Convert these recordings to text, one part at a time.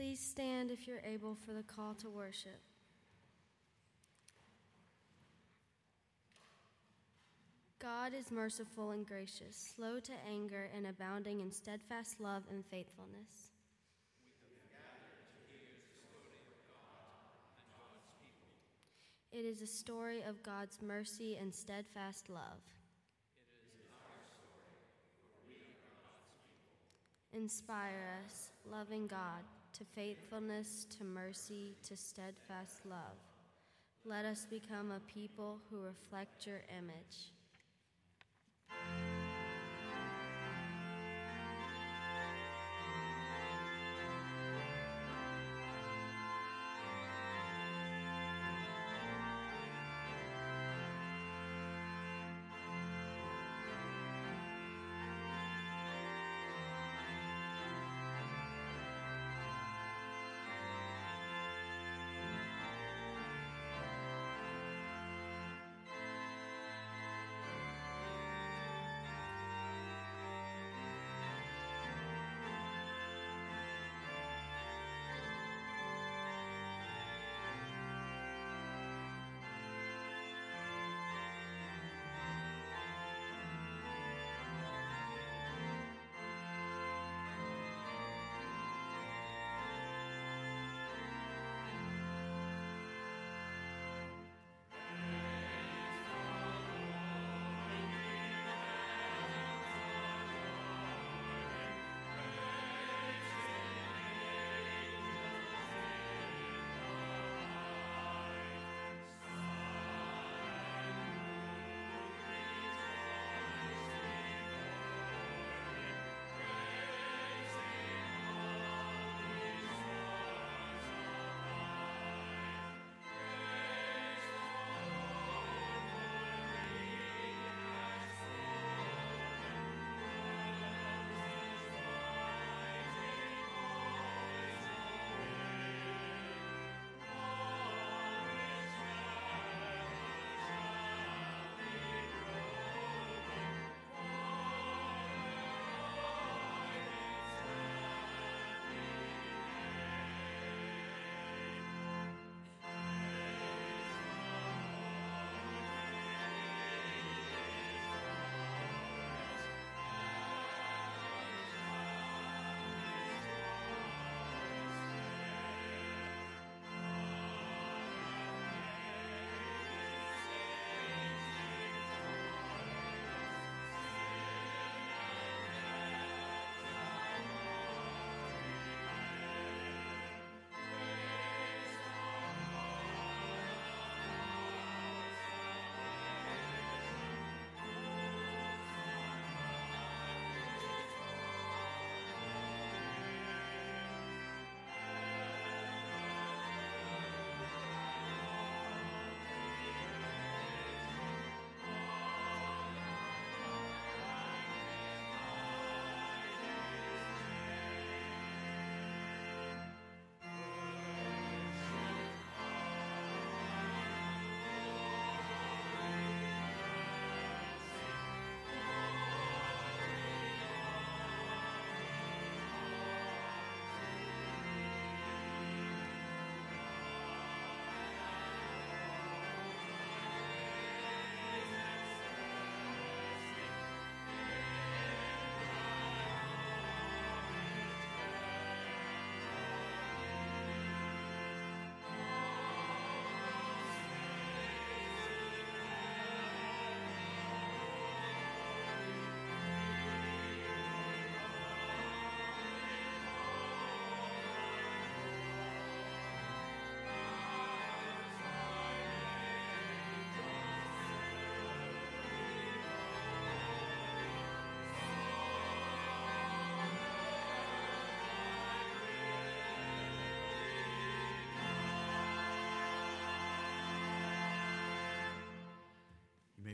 Please stand if you're able for the call to worship. God is merciful and gracious, slow to anger, and abounding in steadfast love and faithfulness. It is a story of God's mercy and steadfast love. Inspire us, loving God, to faithfulness, to mercy, to steadfast love. Let us become a people who reflect your image.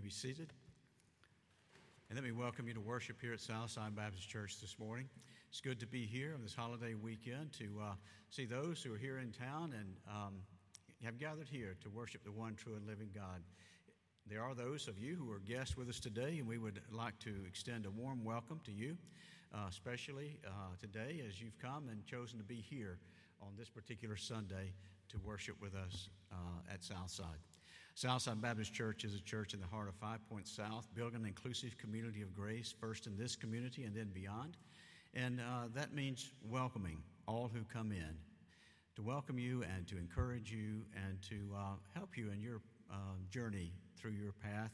Be seated. And let me welcome you to worship here at Southside Baptist Church this morning. It's good to be here on this holiday weekend to uh, see those who are here in town and um, have gathered here to worship the one true and living God. There are those of you who are guests with us today, and we would like to extend a warm welcome to you, uh, especially uh, today as you've come and chosen to be here on this particular Sunday to worship with us uh, at Southside. Southside Baptist Church is a church in the heart of Five Points South, building an inclusive community of grace, first in this community and then beyond. And uh, that means welcoming all who come in, to welcome you and to encourage you and to uh, help you in your uh, journey through your path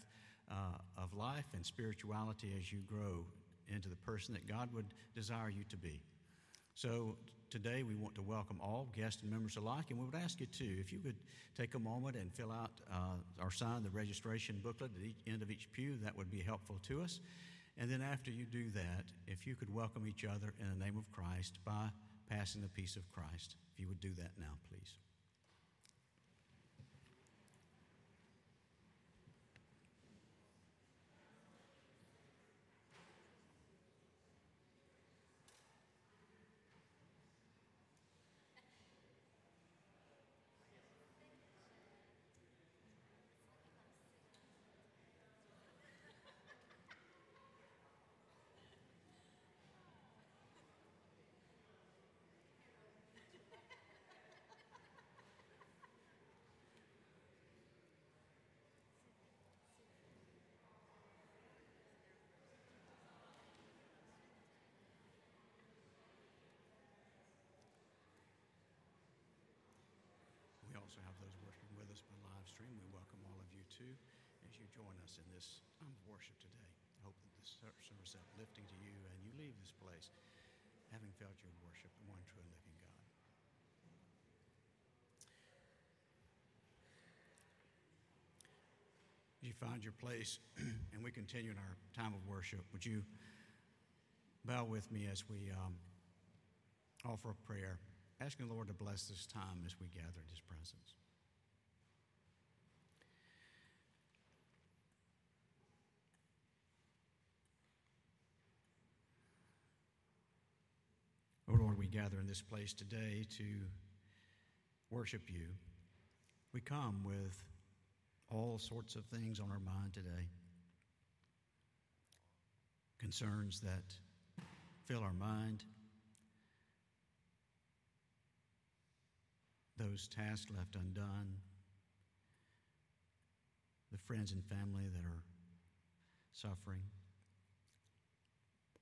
uh, of life and spirituality as you grow into the person that God would desire you to be. So today we want to welcome all guests and members alike, and we would ask you too, if you could take a moment and fill out uh, or sign the registration booklet at the end of each pew, that would be helpful to us. And then after you do that, if you could welcome each other in the name of Christ by passing the peace of Christ. If you would do that now, please. We also have those worshiping with us by live stream. We welcome all of you too as you join us in this time of worship today. I hope that this service is uplifting to you and you leave this place having felt your worship the one true and living God. As you find your place and we continue in our time of worship, would you bow with me as we um, offer a prayer, asking the Lord to bless this time as we gather in His presence. Oh Lord, we gather in this place today to worship you. We come with all sorts of things on our mind today, concerns that fill our mind, those tasks left undone, the friends and family that are suffering,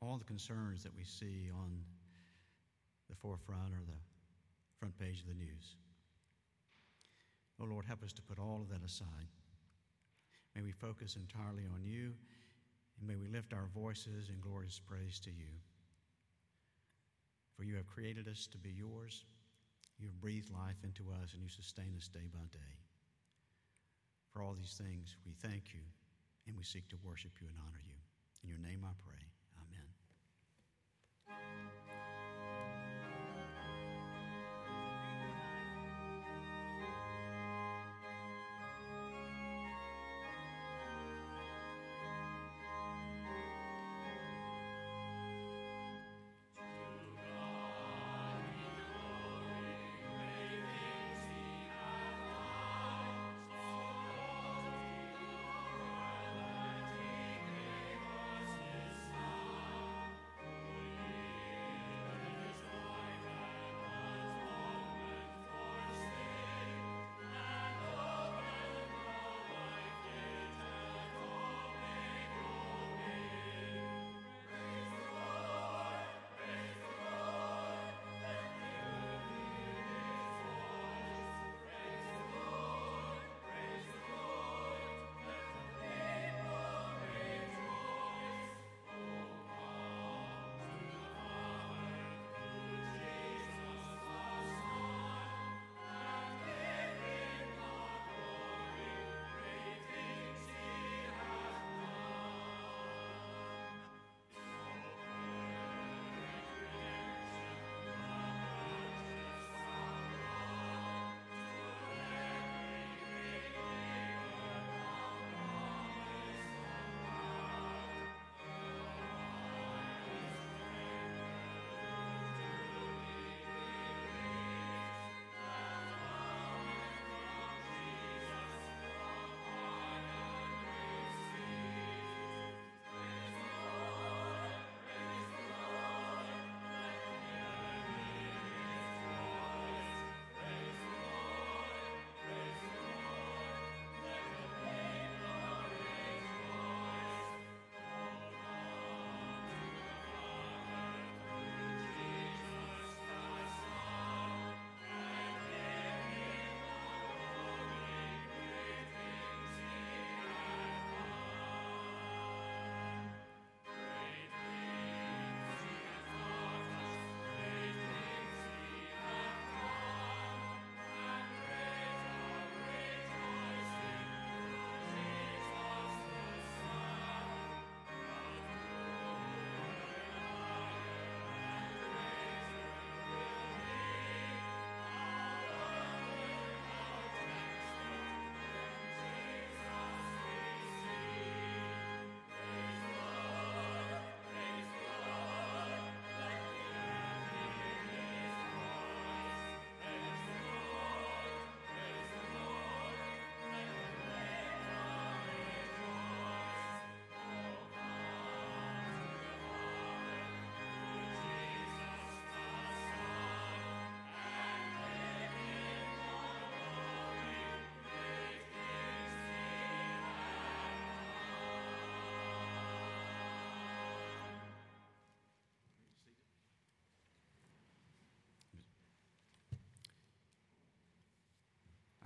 all the concerns that we see on the forefront or the front page of the news. Oh Lord, help us to put all of that aside. May we focus entirely on you, and may we lift our voices in glorious praise to you. For you have created us to be yours. You have breathed life into us, and you sustain us day by day. For all these things, we thank you, and we seek to worship you and honor you. In your name I pray.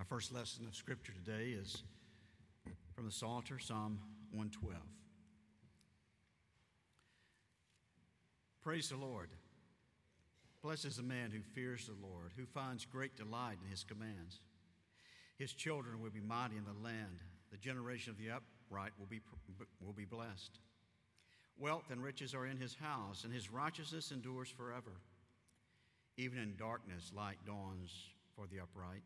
Our first lesson of Scripture today is from the Psalter, Psalm 112. Praise the Lord. Blessed is the man who fears the Lord, who finds great delight in his commands. His children will be mighty in the land. The generation of the upright will be, will be blessed. Wealth and riches are in his house, and his righteousness endures forever. Even in darkness, light dawns for the upright.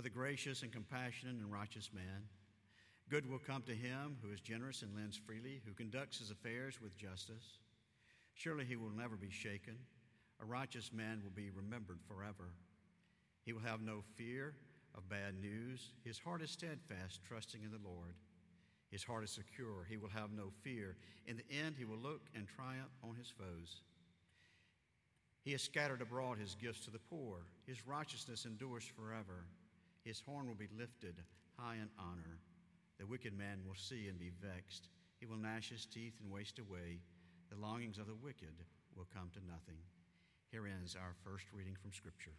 For the gracious and compassionate and righteous man, good will come to him who is generous and lends freely, who conducts his affairs with justice. Surely he will never be shaken. A righteous man will be remembered forever. He will have no fear of bad news. His heart is steadfast, trusting in the Lord. His heart is secure. He will have no fear. In the end, he will look and triumph on his foes. He has scattered abroad his gifts to the poor. His righteousness endures forever. His horn will be lifted high in honor. The wicked man will see and be vexed. He will gnash his teeth and waste away. The longings of the wicked will come to nothing. Here ends our first reading from Scripture.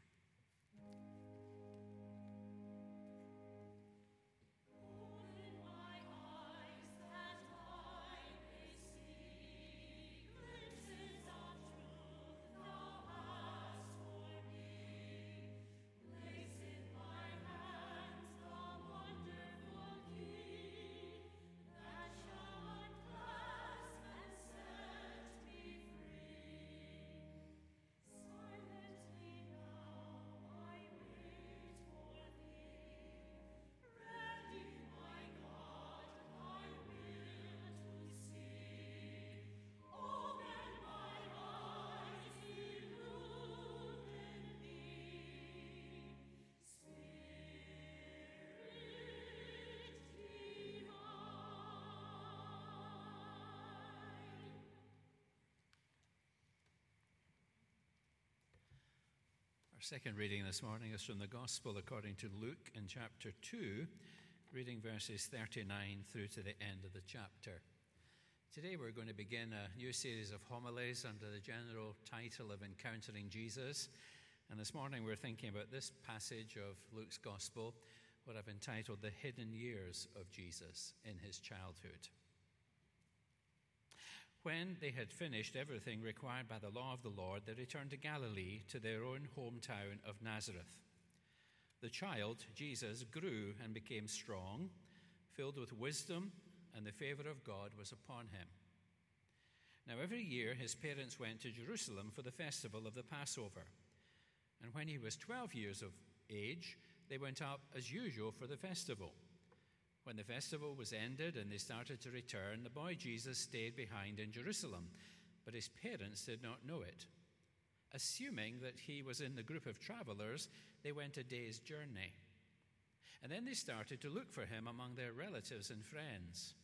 Our second reading this morning is from the Gospel according to Luke in chapter 2, reading verses 39 through to the end of the chapter. Today we're going to begin a new series of homilies under the general title of Encountering Jesus. And this morning we're thinking about this passage of Luke's Gospel, what I've entitled The Hidden Years of Jesus in His Childhood. When they had finished everything required by the law of the Lord, they returned to Galilee, to their own hometown of Nazareth. The child, Jesus, grew and became strong, filled with wisdom, and the favor of God was upon him. Now, every year his parents went to Jerusalem for the festival of the Passover. And when he was 12 years of age, they went up as usual for the festival. When the festival was ended and they started to return, the boy Jesus stayed behind in Jerusalem, but his parents did not know it. Assuming that he was in the group of travelers, they went a day's journey. And then they started to look for him among their relatives and friends.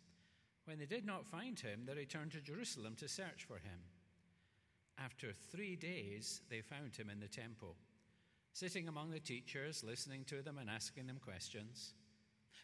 When they did not find him, they returned to Jerusalem to search for him. After three days, they found him in the temple, sitting among the teachers, listening to them and asking them questions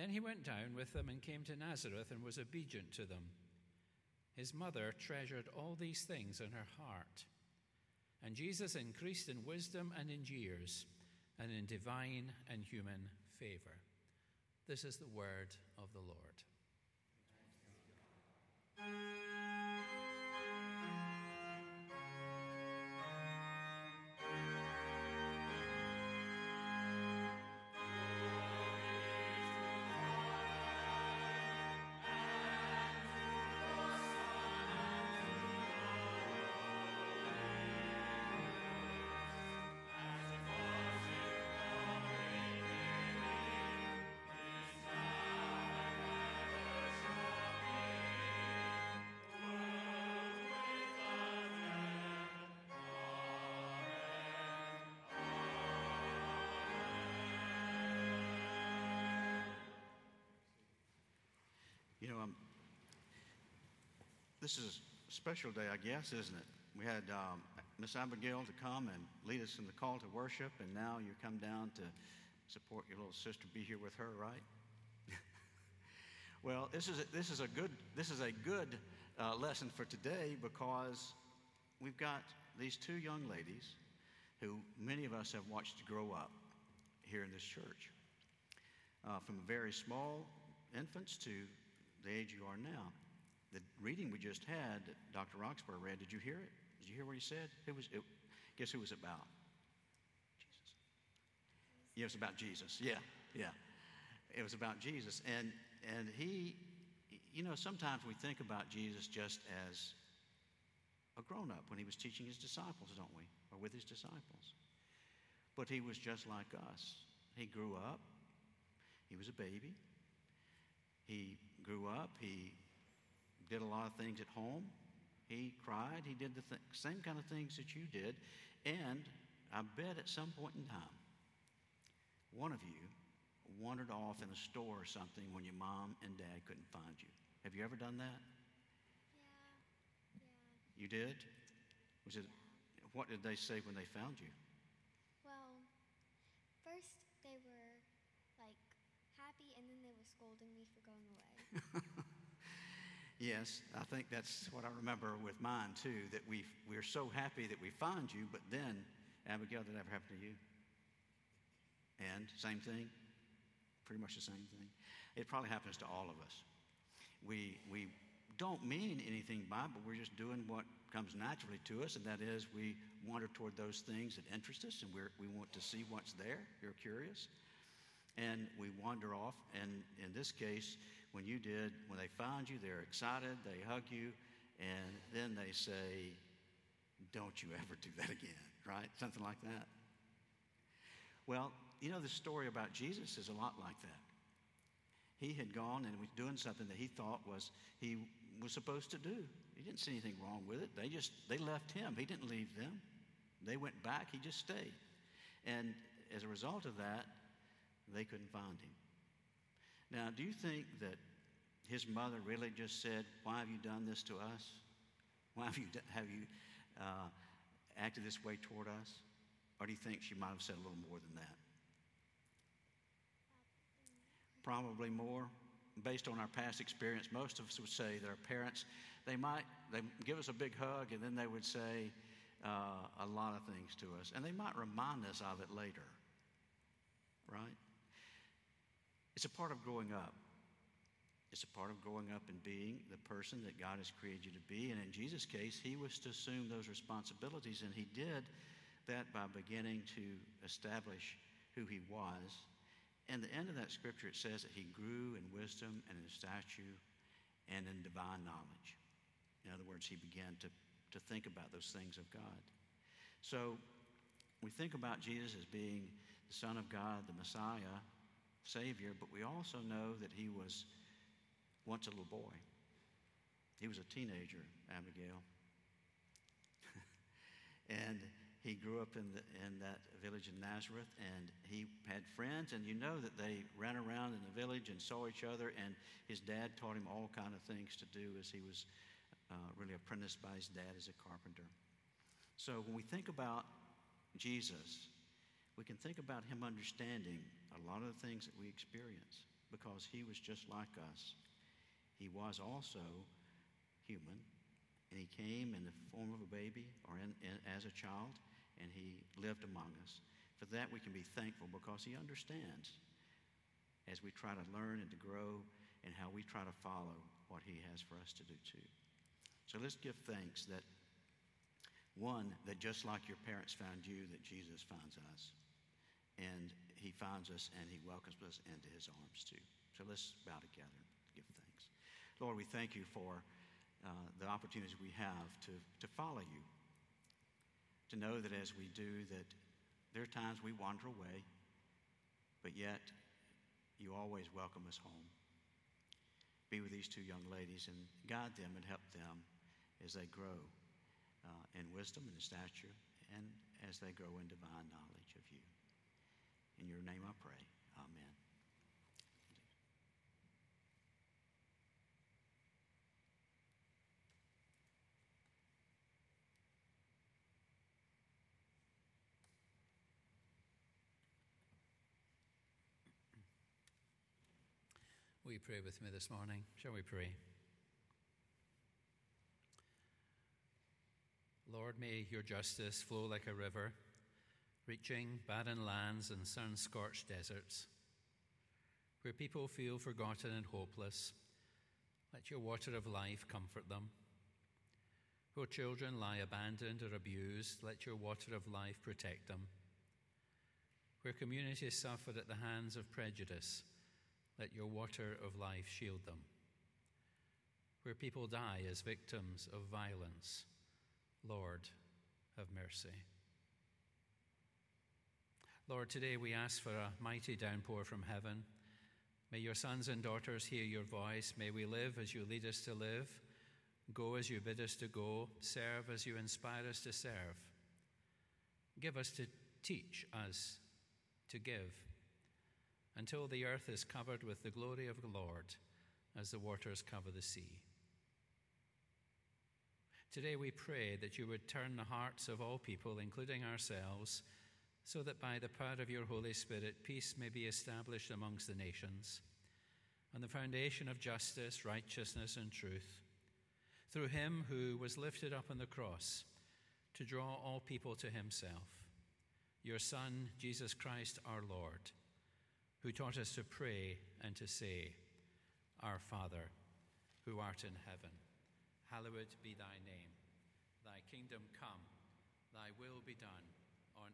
Then he went down with them and came to Nazareth and was obedient to them. His mother treasured all these things in her heart. And Jesus increased in wisdom and in years, and in divine and human favor. This is the word of the Lord. This is a special day, I guess, isn't it? We had um, Miss Abigail to come and lead us in the call to worship, and now you come down to support your little sister, be here with her, right? well, this is a, this is a good this is a good uh, lesson for today because we've got these two young ladies who many of us have watched grow up here in this church, uh, from very small infants to the age you are now. The reading we just had, Dr. Roxburgh read, did you hear it? Did you hear what he said? It was, it, guess who it was about? Jesus. Yeah, it was about Jesus. Yeah, yeah. It was about Jesus. And, and he, you know, sometimes we think about Jesus just as a grown up when he was teaching his disciples, don't we? Or with his disciples. But he was just like us. He grew up, he was a baby. He grew up, he did a lot of things at home. He cried, he did the th- same kind of things that you did. And I bet at some point in time, one of you wandered off in a store or something when your mom and dad couldn't find you. Have you ever done that? Yeah. Yeah. You did? Was it what did they say when they found you? Well, first they were like happy and then they were scolding me for going away. Yes, I think that's what I remember with mine too, that we we're so happy that we find you, but then, Abigail, that ever happen to you? And same thing? Pretty much the same thing. It probably happens to all of us. We, we don't mean anything by it, but we're just doing what comes naturally to us, and that is we wander toward those things that interest us, and we're, we want to see what's there. You're curious. And we wander off, and in this case, when you did, when they find you, they're excited, they hug you, and then they say, Don't you ever do that again, right? Something like that. Well, you know, the story about Jesus is a lot like that. He had gone and was doing something that he thought was he was supposed to do. He didn't see anything wrong with it. They just they left him. He didn't leave them. They went back. He just stayed. And as a result of that, they couldn't find him. Now, do you think that his mother really just said, Why have you done this to us? Why have you, have you uh, acted this way toward us? Or do you think she might have said a little more than that? Probably more. Based on our past experience, most of us would say that our parents, they might they give us a big hug and then they would say uh, a lot of things to us. And they might remind us of it later. Right? It's a part of growing up. It's a part of growing up and being the person that God has created you to be. And in Jesus' case, he was to assume those responsibilities, and he did that by beginning to establish who he was. And the end of that scripture, it says that he grew in wisdom and in stature and in divine knowledge. In other words, he began to, to think about those things of God. So we think about Jesus as being the Son of God, the Messiah, Savior, but we also know that he was once a little boy. He was a teenager, Abigail. and he grew up in, the, in that village in Nazareth, and he had friends, and you know that they ran around in the village and saw each other, and his dad taught him all kind of things to do as he was uh, really apprenticed by his dad as a carpenter. So when we think about Jesus, we can think about him understanding a lot of the things that we experience because he was just like us. He was also human, and he came in the form of a baby or in, in, as a child, and he lived among us. For that, we can be thankful because he understands as we try to learn and to grow and how we try to follow what he has for us to do too. So let's give thanks that one, that just like your parents found you, that Jesus finds us. And he finds us and he welcomes us into his arms too. So let's bow together and give thanks. Lord, we thank you for uh, the opportunities we have to, to follow you. To know that as we do, that there are times we wander away, but yet you always welcome us home. Be with these two young ladies and guide them and help them as they grow uh, in wisdom and in stature and as they grow in divine knowledge of you. In your name I pray. Amen. Will you pray with me this morning? Shall we pray? Lord, may your justice flow like a river reaching barren lands and sun scorched deserts. Where people feel forgotten and hopeless, let your water of life comfort them. Where children lie abandoned or abused, let your water of life protect them. Where communities suffer at the hands of prejudice, let your water of life shield them. Where people die as victims of violence, Lord, have mercy. Lord, today we ask for a mighty downpour from heaven. May your sons and daughters hear your voice. May we live as you lead us to live, go as you bid us to go, serve as you inspire us to serve. Give us to teach us to give until the earth is covered with the glory of the Lord as the waters cover the sea. Today we pray that you would turn the hearts of all people, including ourselves, so that by the power of your Holy Spirit, peace may be established amongst the nations, on the foundation of justice, righteousness, and truth, through him who was lifted up on the cross to draw all people to himself, your Son, Jesus Christ our Lord, who taught us to pray and to say, Our Father, who art in heaven Hallowed be thy name. Thy kingdom come, thy will be done, on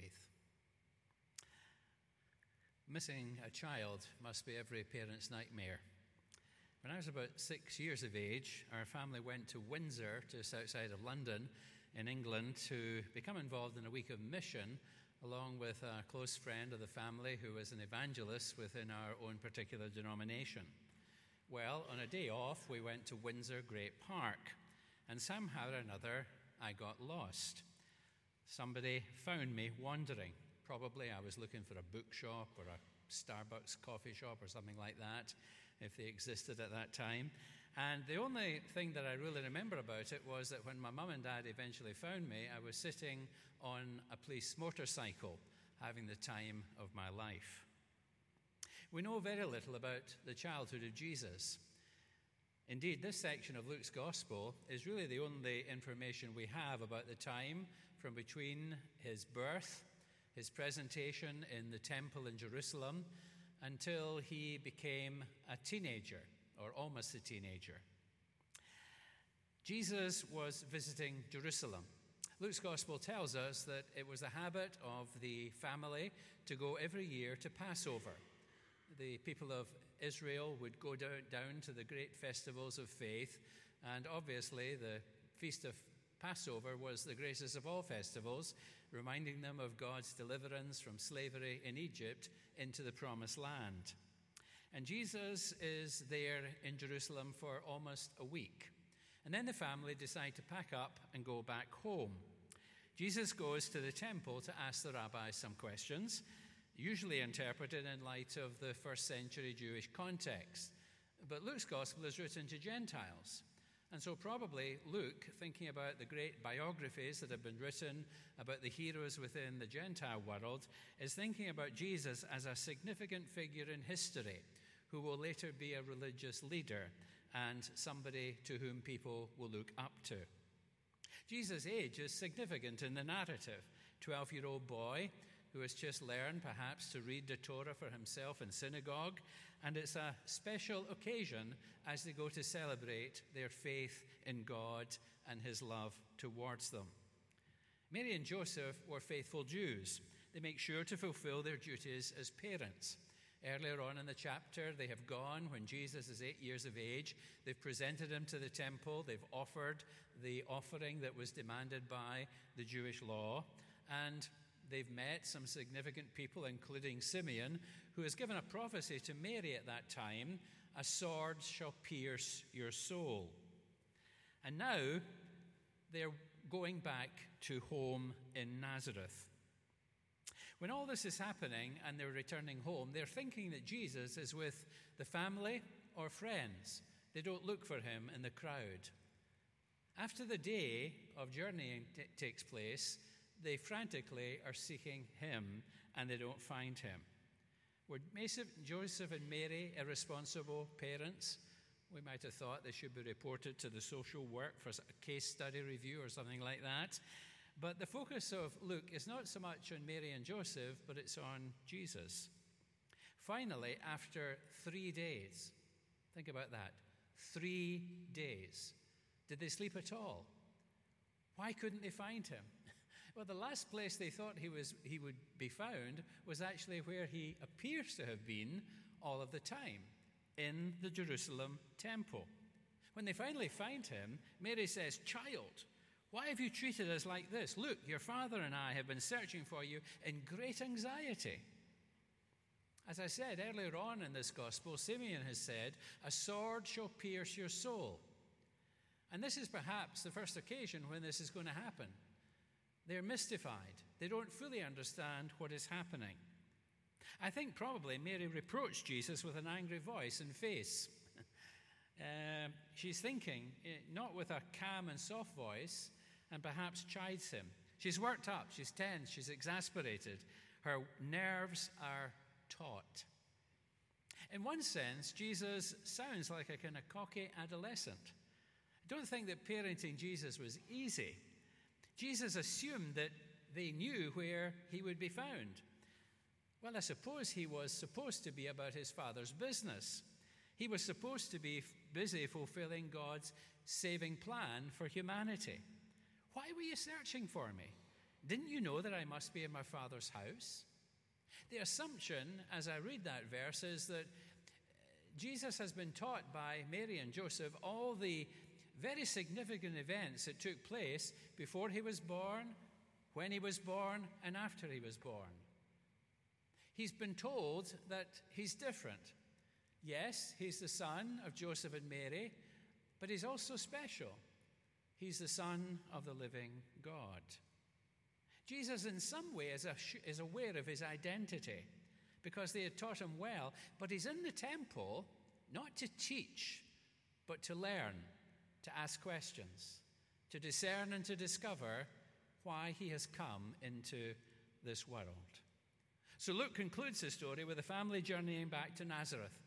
Faith. Missing a child must be every parent's nightmare. When I was about six years of age, our family went to Windsor, just outside of London, in England, to become involved in a week of mission, along with a close friend of the family who was an evangelist within our own particular denomination. Well, on a day off, we went to Windsor Great Park, and somehow or another, I got lost. Somebody found me wandering. Probably I was looking for a bookshop or a Starbucks coffee shop or something like that if they existed at that time. And the only thing that I really remember about it was that when my mum and dad eventually found me, I was sitting on a police motorcycle having the time of my life. We know very little about the childhood of Jesus. Indeed, this section of Luke's Gospel is really the only information we have about the time from between his birth, his presentation in the temple in Jerusalem, until he became a teenager, or almost a teenager. Jesus was visiting Jerusalem. Luke's gospel tells us that it was the habit of the family to go every year to Passover. The people of Israel would go down to the great festivals of faith, and obviously the Feast of Passover was the greatest of all festivals, reminding them of God's deliverance from slavery in Egypt into the promised land. And Jesus is there in Jerusalem for almost a week. And then the family decide to pack up and go back home. Jesus goes to the temple to ask the rabbi some questions, usually interpreted in light of the first century Jewish context. But Luke's gospel is written to Gentiles. And so, probably Luke, thinking about the great biographies that have been written about the heroes within the Gentile world, is thinking about Jesus as a significant figure in history who will later be a religious leader and somebody to whom people will look up to. Jesus' age is significant in the narrative. 12 year old boy who has just learned, perhaps, to read the Torah for himself in synagogue, and it's a special occasion as they go to celebrate their faith in God and his love towards them. Mary and Joseph were faithful Jews. They make sure to fulfill their duties as parents. Earlier on in the chapter, they have gone when Jesus is eight years of age. They've presented him to the temple. They've offered the offering that was demanded by the Jewish law. And they've met some significant people, including Simeon, who has given a prophecy to Mary at that time a sword shall pierce your soul. And now they're going back to home in Nazareth. When all this is happening and they're returning home, they're thinking that Jesus is with the family or friends. They don't look for him in the crowd. After the day of journeying t- takes place, they frantically are seeking him and they don't find him. Were Joseph and Mary irresponsible parents? We might have thought they should be reported to the social work for a case study review or something like that. But the focus of Luke is not so much on Mary and Joseph, but it's on Jesus. Finally, after three days, think about that three days, did they sleep at all? Why couldn't they find him? Well, the last place they thought he, was, he would be found was actually where he appears to have been all of the time in the Jerusalem temple. When they finally find him, Mary says, Child, why have you treated us like this? Look, your father and I have been searching for you in great anxiety. As I said earlier on in this gospel, Simeon has said, A sword shall pierce your soul. And this is perhaps the first occasion when this is going to happen. They're mystified. They don't fully understand what is happening. I think probably Mary reproached Jesus with an angry voice and face. uh, she's thinking, eh, not with a calm and soft voice, and perhaps chides him. She's worked up, she's tense, she's exasperated. Her nerves are taut. In one sense, Jesus sounds like a kind of cocky adolescent. I don't think that parenting Jesus was easy. Jesus assumed that they knew where he would be found. Well, I suppose he was supposed to be about his father's business. He was supposed to be busy fulfilling God's saving plan for humanity. Why were you searching for me? Didn't you know that I must be in my Father's house? The assumption, as I read that verse, is that uh, Jesus has been taught by Mary and Joseph all the very significant events that took place before he was born, when he was born, and after he was born. He's been told that he's different. Yes, he's the son of Joseph and Mary, but he's also special. He's the son of the living God. Jesus, in some way, is, is aware of his identity because they had taught him well, but he's in the temple not to teach, but to learn, to ask questions, to discern and to discover why he has come into this world. So Luke concludes the story with the family journeying back to Nazareth.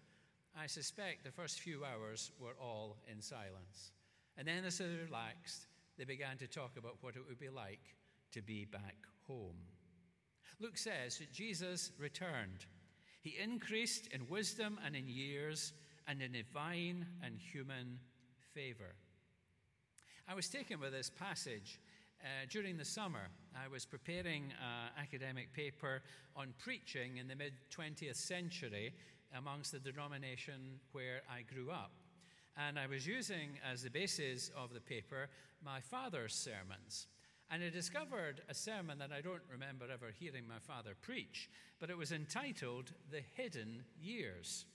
I suspect the first few hours were all in silence. And then, as they relaxed, they began to talk about what it would be like to be back home. Luke says that Jesus returned. He increased in wisdom and in years and in divine and human favor. I was taken with this passage uh, during the summer. I was preparing an academic paper on preaching in the mid 20th century amongst the denomination where I grew up. And I was using as the basis of the paper my father's sermons. And I discovered a sermon that I don't remember ever hearing my father preach, but it was entitled The Hidden Years.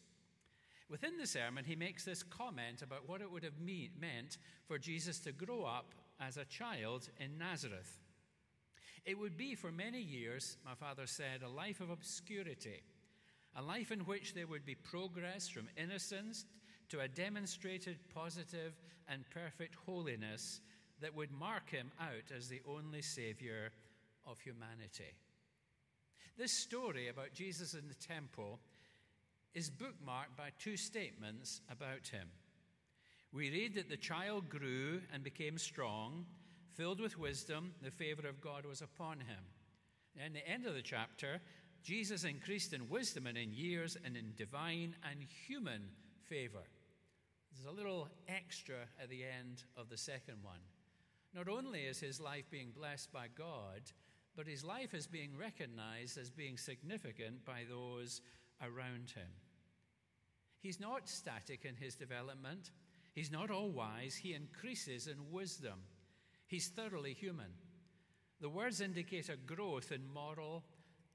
Within the sermon, he makes this comment about what it would have mean, meant for Jesus to grow up as a child in Nazareth. It would be for many years, my father said, a life of obscurity, a life in which there would be progress from innocence to a demonstrated positive and perfect holiness that would mark him out as the only Savior of humanity. This story about Jesus in the temple is bookmarked by two statements about him. We read that the child grew and became strong, filled with wisdom, the favor of God was upon him. And at the end of the chapter, Jesus increased in wisdom and in years and in divine and human favor. There's a little extra at the end of the second one. Not only is his life being blessed by God, but his life is being recognized as being significant by those around him. He's not static in his development. He's not all wise. He increases in wisdom. He's thoroughly human. The words indicate a growth in moral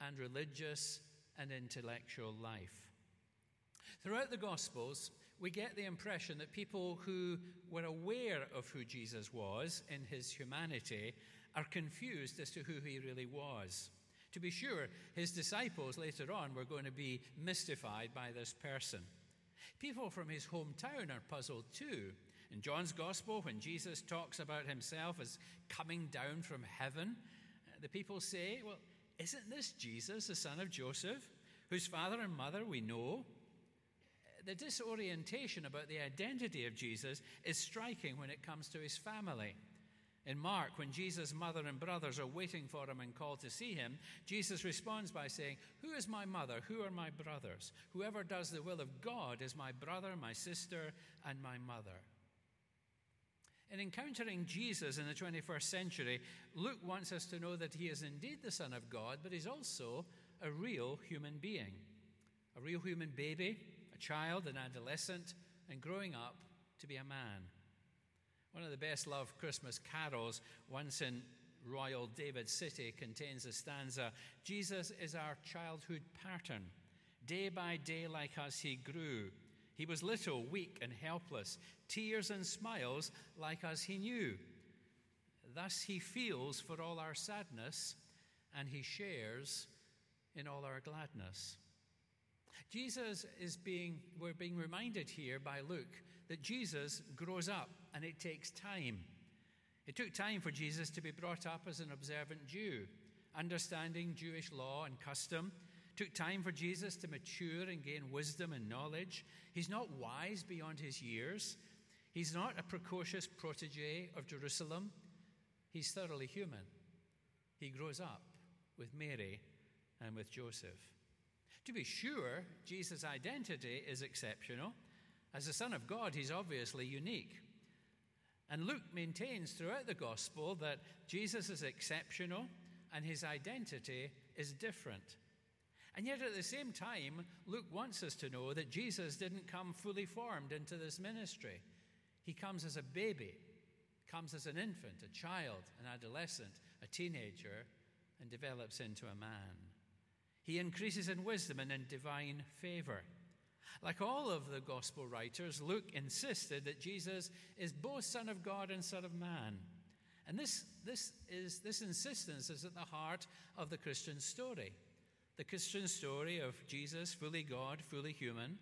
and religious and intellectual life. Throughout the Gospels, we get the impression that people who were aware of who Jesus was in his humanity are confused as to who he really was. To be sure, his disciples later on were going to be mystified by this person. People from his hometown are puzzled too. In John's Gospel, when Jesus talks about himself as coming down from heaven, uh, the people say, Well, isn't this Jesus, the son of Joseph, whose father and mother we know? Uh, the disorientation about the identity of Jesus is striking when it comes to his family. In Mark, when Jesus' mother and brothers are waiting for him and called to see him, Jesus responds by saying, Who is my mother? Who are my brothers? Whoever does the will of God is my brother, my sister, and my mother. In encountering Jesus in the 21st century, Luke wants us to know that he is indeed the Son of God, but he's also a real human being, a real human baby, a child, an adolescent, and growing up to be a man. One of the best loved Christmas carols, once in Royal David City, contains a stanza Jesus is our childhood pattern. Day by day, like us, he grew. He was little, weak, and helpless. Tears and smiles, like us, he knew. Thus he feels for all our sadness, and he shares in all our gladness. Jesus is being, we're being reminded here by Luke that Jesus grows up and it takes time. It took time for Jesus to be brought up as an observant Jew, understanding Jewish law and custom. It took time for Jesus to mature and gain wisdom and knowledge. He's not wise beyond his years. He's not a precocious protege of Jerusalem. He's thoroughly human. He grows up with Mary and with Joseph. To be sure, Jesus' identity is exceptional. As the Son of God, he's obviously unique. And Luke maintains throughout the gospel that Jesus is exceptional, and his identity is different. And yet, at the same time, Luke wants us to know that Jesus didn't come fully formed into this ministry. He comes as a baby, comes as an infant, a child, an adolescent, a teenager, and develops into a man. He increases in wisdom and in divine favor. Like all of the gospel writers, Luke insisted that Jesus is both Son of God and Son of Man. And this, this, is, this insistence is at the heart of the Christian story. The Christian story of Jesus, fully God, fully human.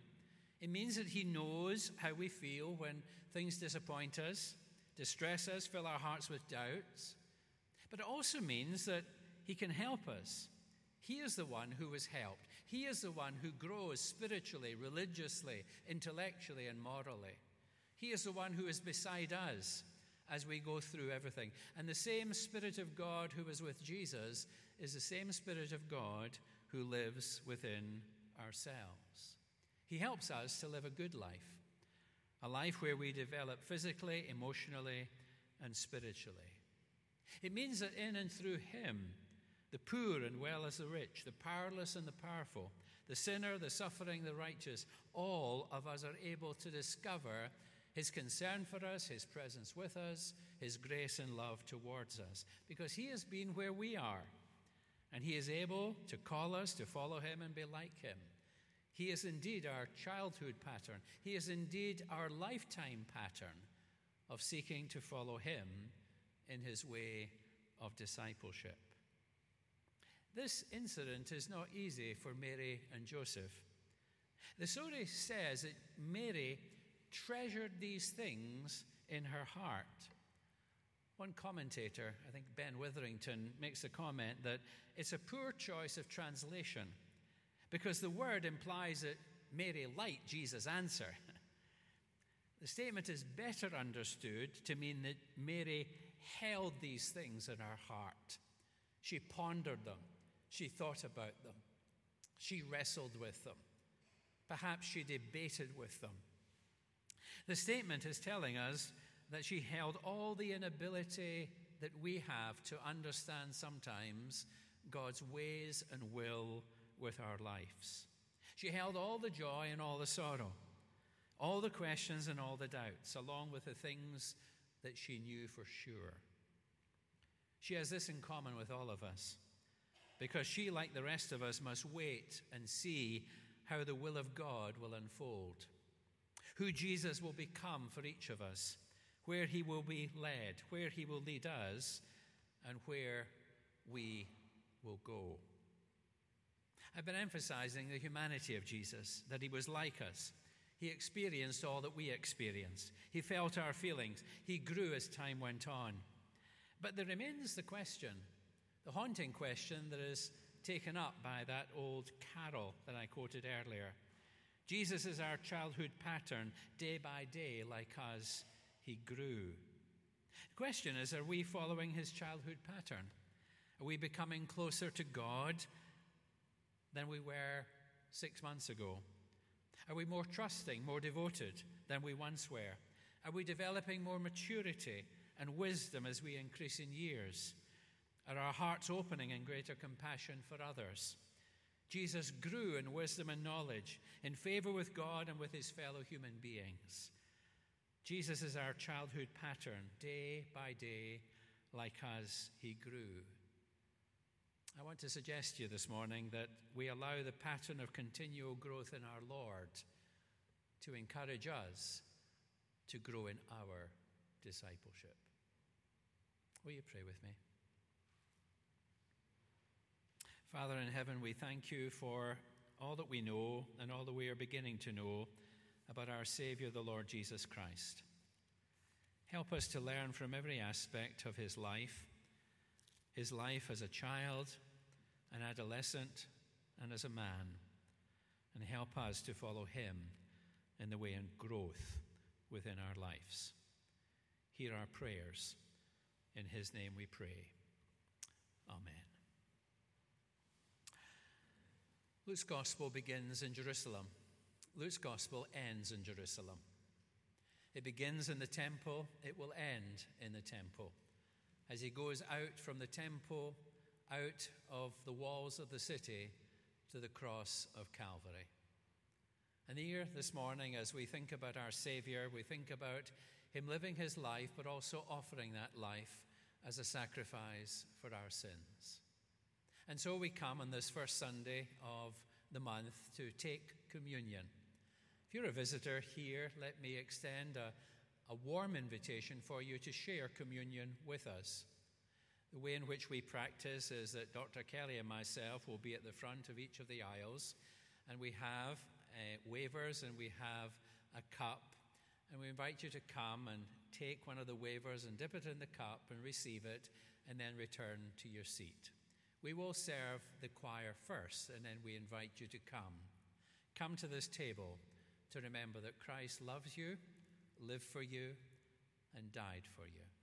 It means that he knows how we feel when things disappoint us, distress us, fill our hearts with doubts. But it also means that he can help us. He is the one who was helped. He is the one who grows spiritually, religiously, intellectually, and morally. He is the one who is beside us as we go through everything. And the same Spirit of God who was with Jesus is the same Spirit of God who lives within ourselves. He helps us to live a good life, a life where we develop physically, emotionally, and spiritually. It means that in and through Him, the poor and well as the rich, the powerless and the powerful, the sinner, the suffering, the righteous, all of us are able to discover his concern for us, his presence with us, his grace and love towards us, because he has been where we are. And he is able to call us to follow him and be like him. He is indeed our childhood pattern. He is indeed our lifetime pattern of seeking to follow him in his way of discipleship. This incident is not easy for Mary and Joseph. The story says that Mary treasured these things in her heart. One commentator, I think Ben Witherington, makes the comment that it's a poor choice of translation because the word implies that Mary liked Jesus' answer. the statement is better understood to mean that Mary held these things in her heart. She pondered them, she thought about them. She wrestled with them. Perhaps she debated with them. The statement is telling us that she held all the inability that we have to understand sometimes God's ways and will with our lives. She held all the joy and all the sorrow, all the questions and all the doubts, along with the things that she knew for sure. She has this in common with all of us because she, like the rest of us, must wait and see how the will of God will unfold, who Jesus will become for each of us, where he will be led, where he will lead us, and where we will go. I've been emphasizing the humanity of Jesus, that he was like us. He experienced all that we experience. He felt our feelings. He grew as time went on. But there remains the question the haunting question that is taken up by that old carol that I quoted earlier. Jesus is our childhood pattern, day by day, like us, he grew. The question is are we following his childhood pattern? Are we becoming closer to God than we were six months ago? Are we more trusting, more devoted than we once were? Are we developing more maturity and wisdom as we increase in years? Are our hearts opening in greater compassion for others? Jesus grew in wisdom and knowledge, in favor with God and with his fellow human beings. Jesus is our childhood pattern, day by day, like as he grew. I want to suggest to you this morning that we allow the pattern of continual growth in our Lord to encourage us to grow in our discipleship. Will you pray with me? Father in heaven, we thank you for all that we know and all that we are beginning to know about our Savior, the Lord Jesus Christ. Help us to learn from every aspect of his life his life as a child, an adolescent, and as a man, and help us to follow him in the way and growth within our lives. Hear our prayers. In his name we pray. Amen. Luke's gospel begins in Jerusalem. Luke's gospel ends in Jerusalem. It begins in the temple, it will end in the temple. As he goes out from the temple, out of the walls of the city to the cross of Calvary. And here this morning, as we think about our Savior, we think about Him living His life, but also offering that life as a sacrifice for our sins. And so we come on this first Sunday of the month to take communion. If you're a visitor here, let me extend a, a warm invitation for you to share communion with us. The way in which we practice is that Dr. Kelly and myself will be at the front of each of the aisles, and we have uh, wavers and we have a cup. And we invite you to come and take one of the wavers and dip it in the cup and receive it, and then return to your seat. We will serve the choir first, and then we invite you to come. Come to this table to remember that Christ loves you, lived for you, and died for you.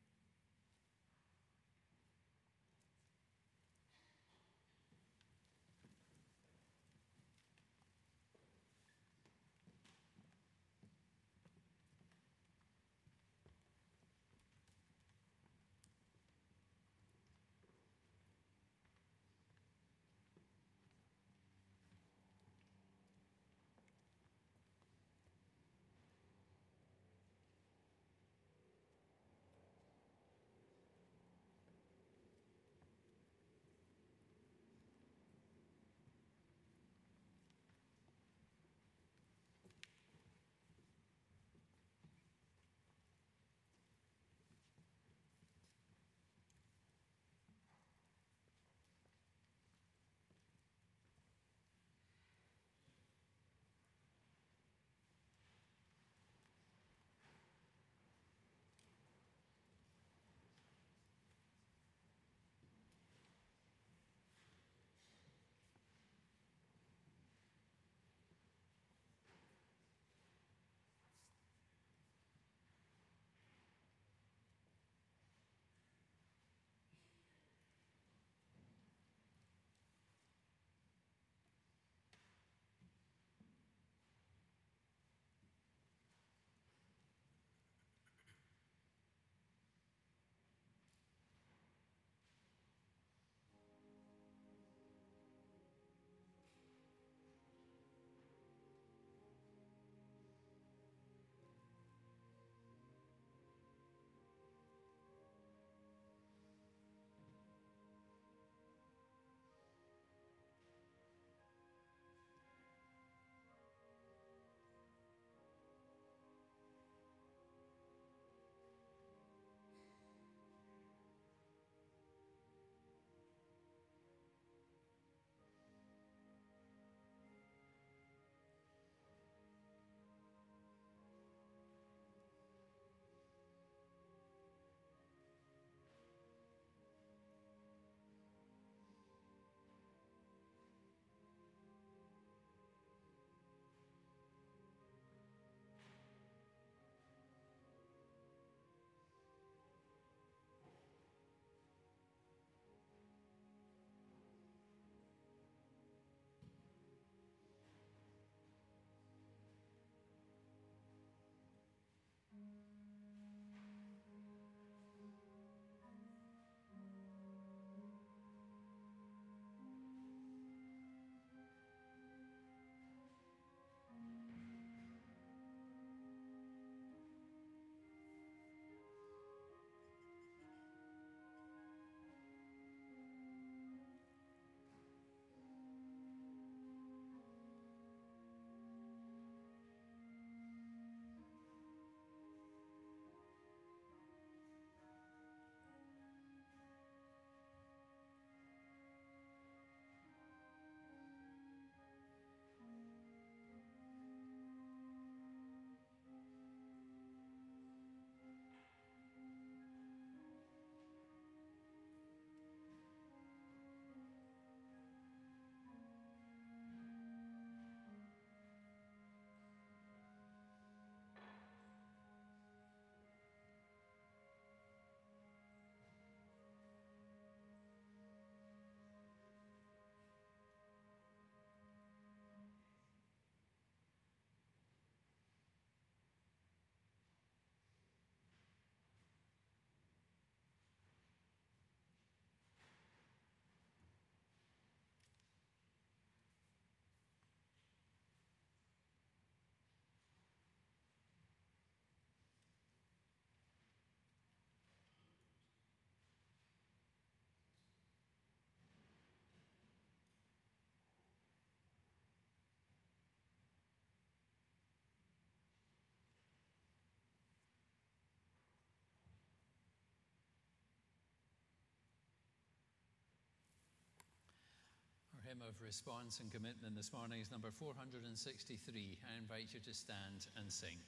Hymn of response and commitment this morning is number 463. I invite you to stand and sing.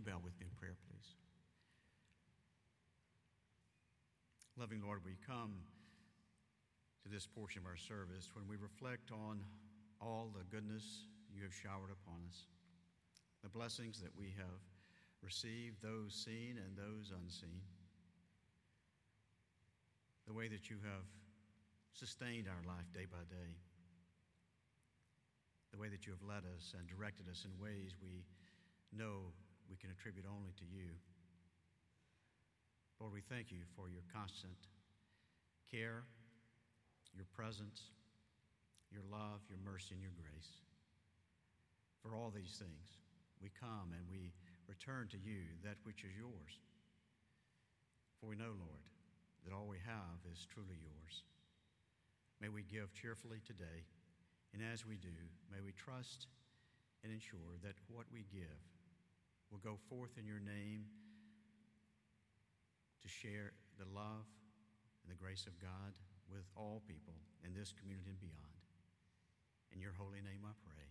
You bow with me in prayer, please? Loving Lord, we come to this portion of our service when we reflect on all the goodness you have showered upon us, the blessings that we have received, those seen and those unseen, the way that you have sustained our life day by day, the way that you have led us and directed us in ways we know we can attribute only to you. Lord, we thank you for your constant care, your presence, your love, your mercy, and your grace. For all these things, we come and we return to you that which is yours. For we know, Lord, that all we have is truly yours. May we give cheerfully today, and as we do, may we trust and ensure that what we give will go forth in your name to share the love and the grace of God with all people in this community and beyond. In your holy name I pray.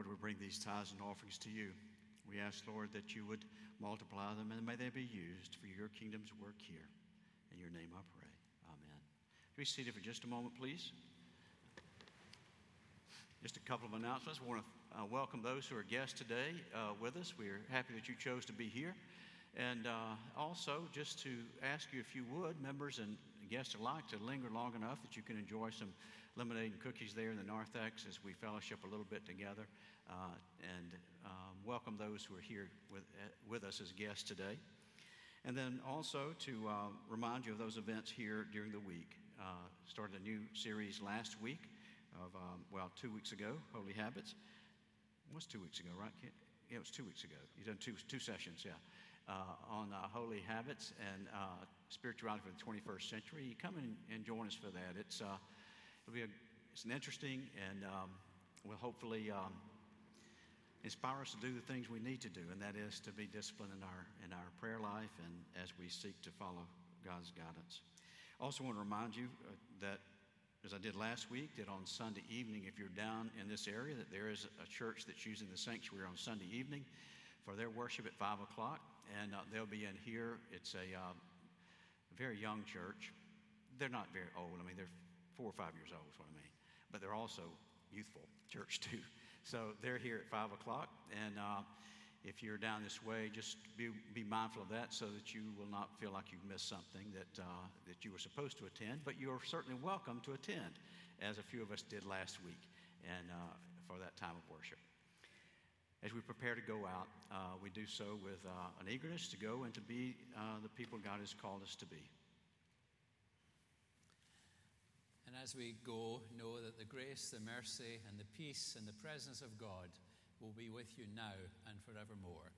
Lord, we bring these tithes and offerings to you. We ask, Lord, that you would multiply them and may they be used for your kingdom's work here. In your name I pray. Amen. Be seated for just a moment, please. Just a couple of announcements. We want to uh, welcome those who are guests today uh, with us. We're happy that you chose to be here. And uh, also, just to ask you if you would, members and guests alike, to linger long enough that you can enjoy some lemonade and cookies there in the narthex as we fellowship a little bit together. Uh, and um, welcome those who are here with, uh, with us as guests today. And then also to uh, remind you of those events here during the week. Uh, started a new series last week of, um, well, two weeks ago, Holy Habits. It was two weeks ago, right? Yeah, it was two weeks ago. You've done two, two sessions, yeah, uh, on uh, Holy Habits and uh, Spirituality for the 21st Century. You come and, and join us for that. It's, uh, it'll be a, it's an interesting and um, will hopefully um, inspire us to do the things we need to do, and that is to be disciplined in our, in our prayer life and as we seek to follow God's guidance. Also, want to remind you uh, that, as I did last week, that on Sunday evening, if you're down in this area, that there is a church that's using the sanctuary on Sunday evening for their worship at 5 o'clock, and uh, they'll be in here. It's a uh, very young church. They're not very old. I mean, they're four or five years old, is what I mean. But they're also youthful church, too. So they're here at 5 o'clock. And uh, if you're down this way, just be, be mindful of that so that you will not feel like you've missed something that, uh, that you were supposed to attend. But you are certainly welcome to attend, as a few of us did last week and uh, for that time of worship. As we prepare to go out, uh, we do so with uh, an eagerness to go and to be uh, the people God has called us to be. And as we go, know that the grace, the mercy, and the peace and the presence of God will be with you now and forevermore.